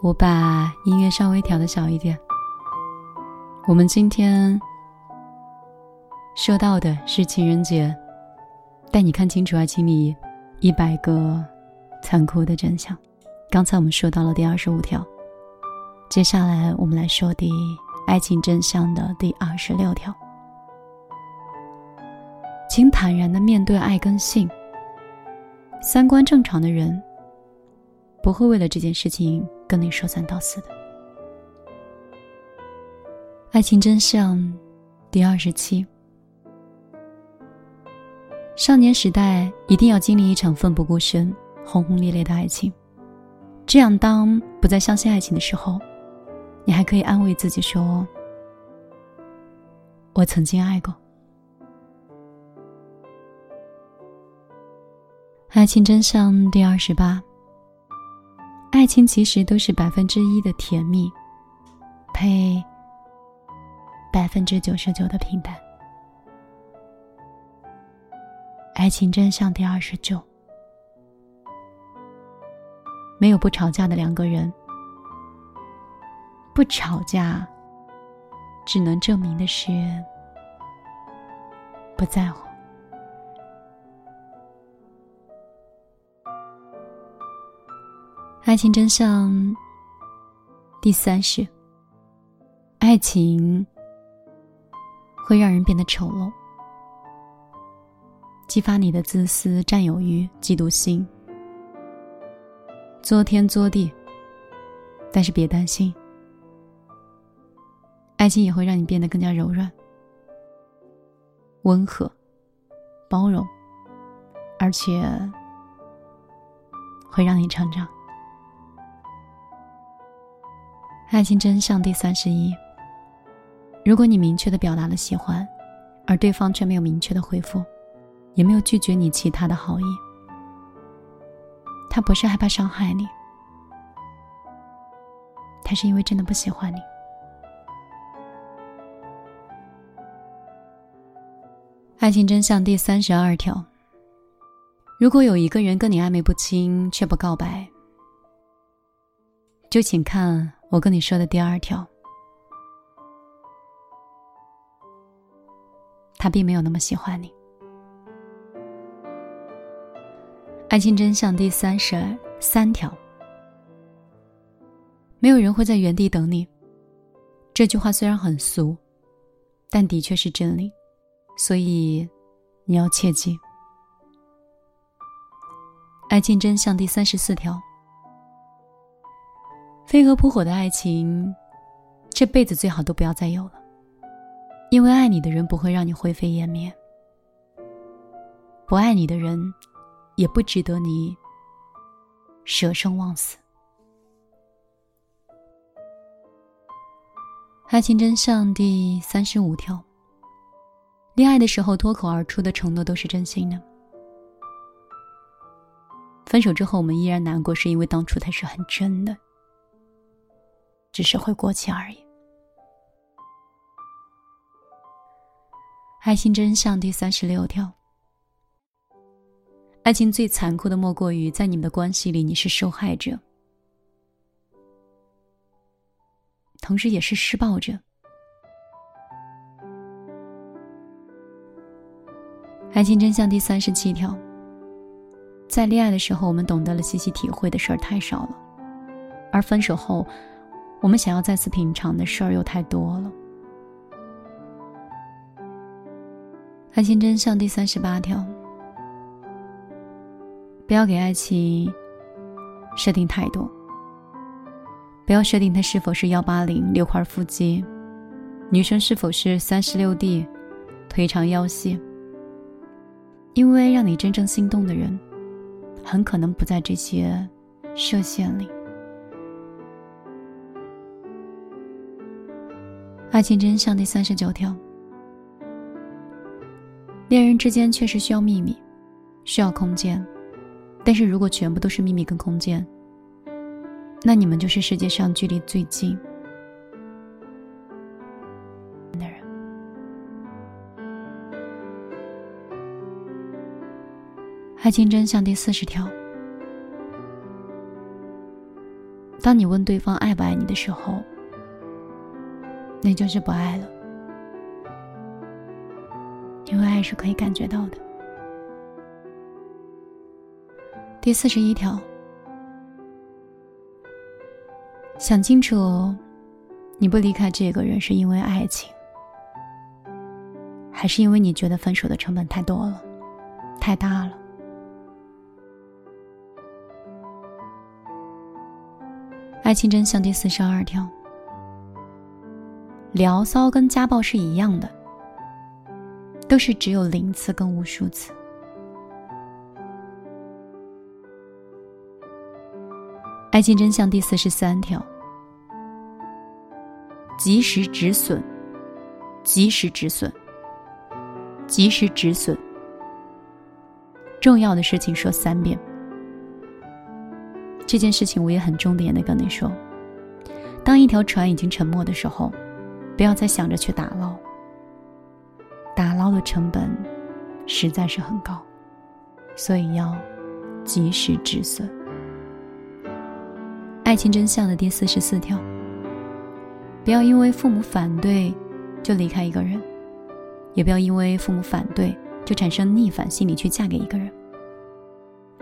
我把音乐稍微调的小一点。我们今天说到的是情人节，带你看清楚爱情里一百个残酷的真相。刚才我们说到了第二十五条，接下来我们来说第爱情真相的第二十六条。请坦然的面对爱跟性。三观正常的人不会为了这件事情跟你说三道四的。爱情真相第二十七。少年时代一定要经历一场奋不顾身、轰轰烈烈的爱情，这样当不再相信爱情的时候，你还可以安慰自己说：“我曾经爱过。”爱情真相第二十八。爱情其实都是百分之一的甜蜜，配百分之九十九的平淡。爱情真相第二十九。没有不吵架的两个人，不吵架，只能证明的是不在乎。爱情真相第三是：爱情会让人变得丑陋，激发你的自私、占有欲、嫉妒心，作天作地。但是别担心，爱情也会让你变得更加柔软、温和、包容，而且会让你成长。爱情真相第三十一。如果你明确的表达了喜欢，而对方却没有明确的回复，也没有拒绝你其他的好意，他不是害怕伤害你，他是因为真的不喜欢你。爱情真相第三十二条。如果有一个人跟你暧昧不清却不告白，就请看。我跟你说的第二条，他并没有那么喜欢你。爱情真相第三十三条，没有人会在原地等你。这句话虽然很俗，但的确是真理，所以你要切记。爱情真相第三十四条。飞蛾扑火的爱情，这辈子最好都不要再有了。因为爱你的人不会让你灰飞烟灭，不爱你的人，也不值得你舍生忘死。爱情真相第三十五条：恋爱的时候脱口而出的承诺都是真心的，分手之后我们依然难过，是因为当初才是很真的。只是会过期而已。爱情真相第三十六条：爱情最残酷的莫过于在你们的关系里，你是受害者，同时也是施暴者。爱情真相第三十七条：在恋爱的时候，我们懂得了细细体会的事儿太少了，而分手后。我们想要再次品尝的事儿又太多了。爱情真相第三十八条：不要给爱情设定太多，不要设定它是否是幺八零六块腹肌，女生是否是三十六 D，腿长腰细。因为让你真正心动的人，很可能不在这些设限里。爱情真相第三十九条：恋人之间确实需要秘密，需要空间，但是如果全部都是秘密跟空间，那你们就是世界上距离最近的人。爱情真相第四十条：当你问对方爱不爱你的时候，那就是不爱了，因为爱是可以感觉到的。第四十一条，想清楚，你不离开这个人是因为爱情，还是因为你觉得分手的成本太多了，太大了？爱情真相第四十二条：聊骚跟家暴是一样的，都是只有零次跟无数次。爱情真相第四十三条：及时止损，及时止损，及时止损。重要的事情说三遍。这件事情我也很重点的跟你说：当一条船已经沉没的时候，不要再想着去打捞。打捞的成本实在是很高，所以要及时止损。爱情真相的第四十四条：不要因为父母反对就离开一个人，也不要因为父母反对就产生逆反心理去嫁给一个人。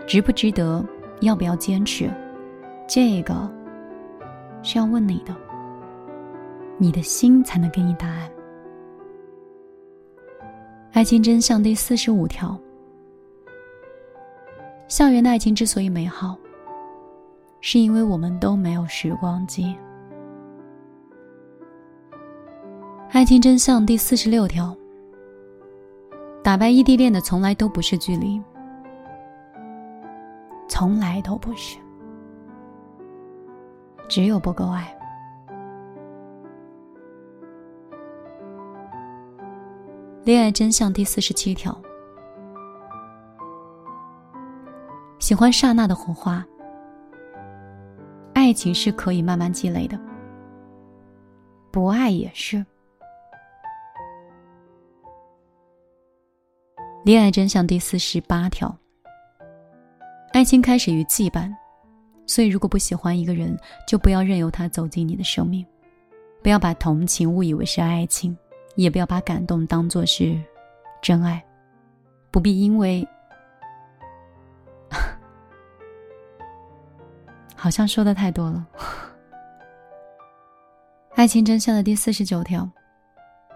值不值得？要不要坚持？这个是要问你的，你的心才能给你答案。爱情真相第四十五条：校园的爱情之所以美好，是因为我们都没有时光机。爱情真相第四十六条：打败异地恋的从来都不是距离。从来都不是，只有不够爱。恋爱真相第四十七条：喜欢刹那的火花，爱情是可以慢慢积累的，不爱也是。恋爱真相第四十八条。爱情开始于羁绊，所以如果不喜欢一个人，就不要任由他走进你的生命，不要把同情误以为是爱情，也不要把感动当作是真爱，不必因为，好像说的太多了。爱情真相的第四十九条：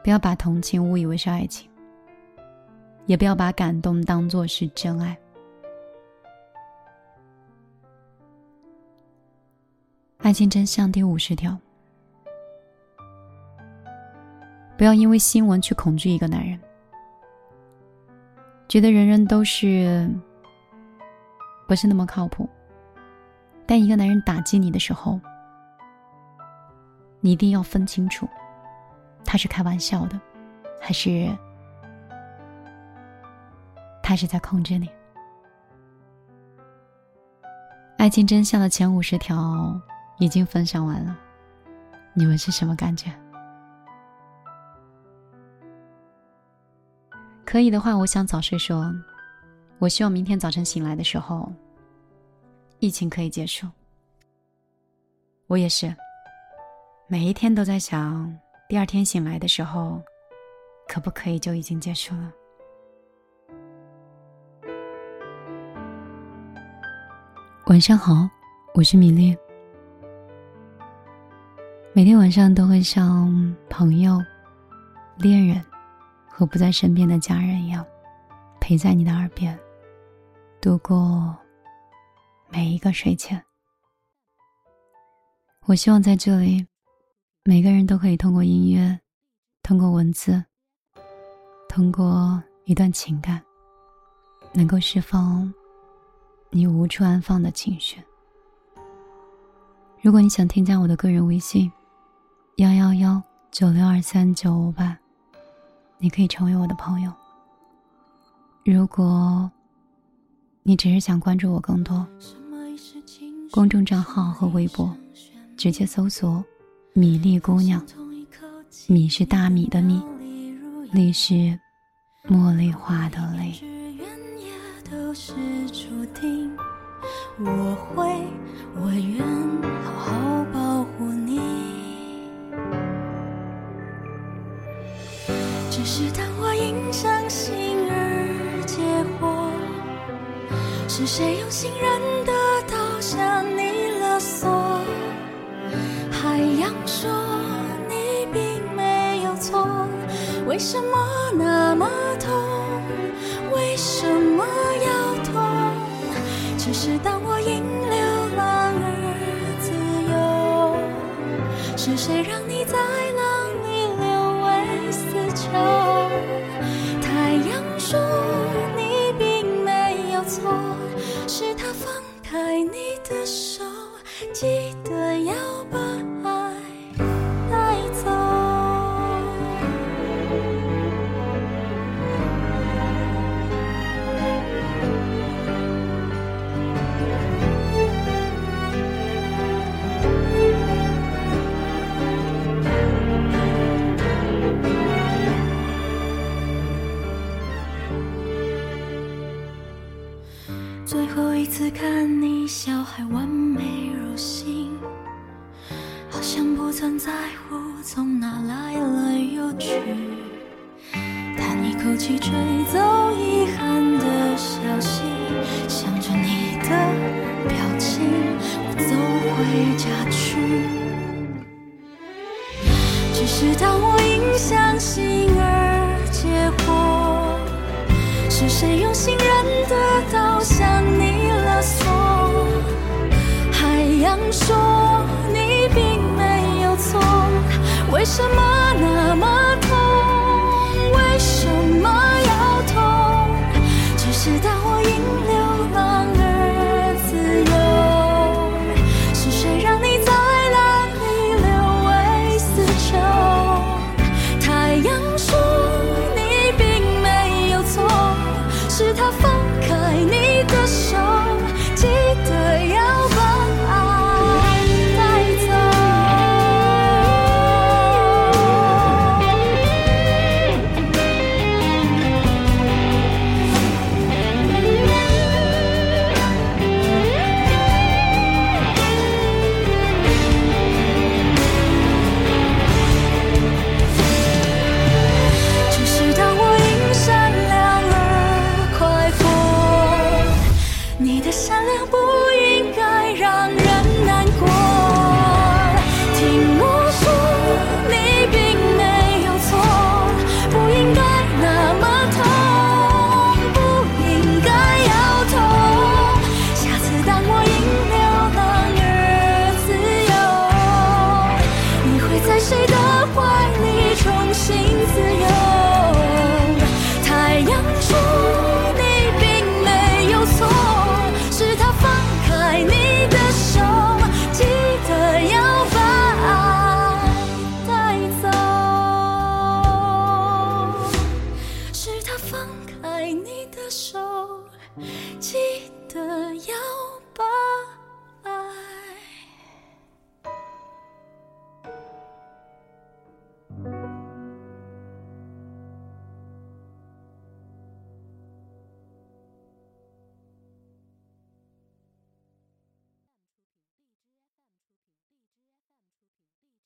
不要把同情误以为是爱情，也不要把感动当作是真爱。爱情真相第五十条：不要因为新闻去恐惧一个男人，觉得人人都是不是那么靠谱。但一个男人打击你的时候，你一定要分清楚，他是开玩笑的，还是他是在控制你。爱情真相的前五十条。已经分享完了，你们是什么感觉？可以的话，我想早睡。说，我希望明天早晨醒来的时候，疫情可以结束。我也是，每一天都在想，第二天醒来的时候，可不可以就已经结束了？晚上好，我是米粒。每天晚上都会像朋友、恋人和不在身边的家人一样，陪在你的耳边，度过每一个睡前。我希望在这里，每个人都可以通过音乐、通过文字、通过一段情感，能够释放你无处安放的情绪。如果你想添加我的个人微信。幺幺幺九六二三九五八，你可以成为我的朋友。如果你只是想关注我更多，公众账号和微博直接搜索“米粒姑娘”，米是大米的米，粒是茉莉花的粒。我会，我愿好好。是谁用信任的刀向你勒索？海洋说你并没有错，为什么那么痛？为什么要痛？只是当我因流浪而自由，是谁让你在次看你笑，还完美如新，好像不曾在乎从哪来了又去。叹一口气，吹走遗憾的消息，想着你的表情，我走回家去。只是当我因相信而结果。是谁用信任的刀向说你并没有错，为什么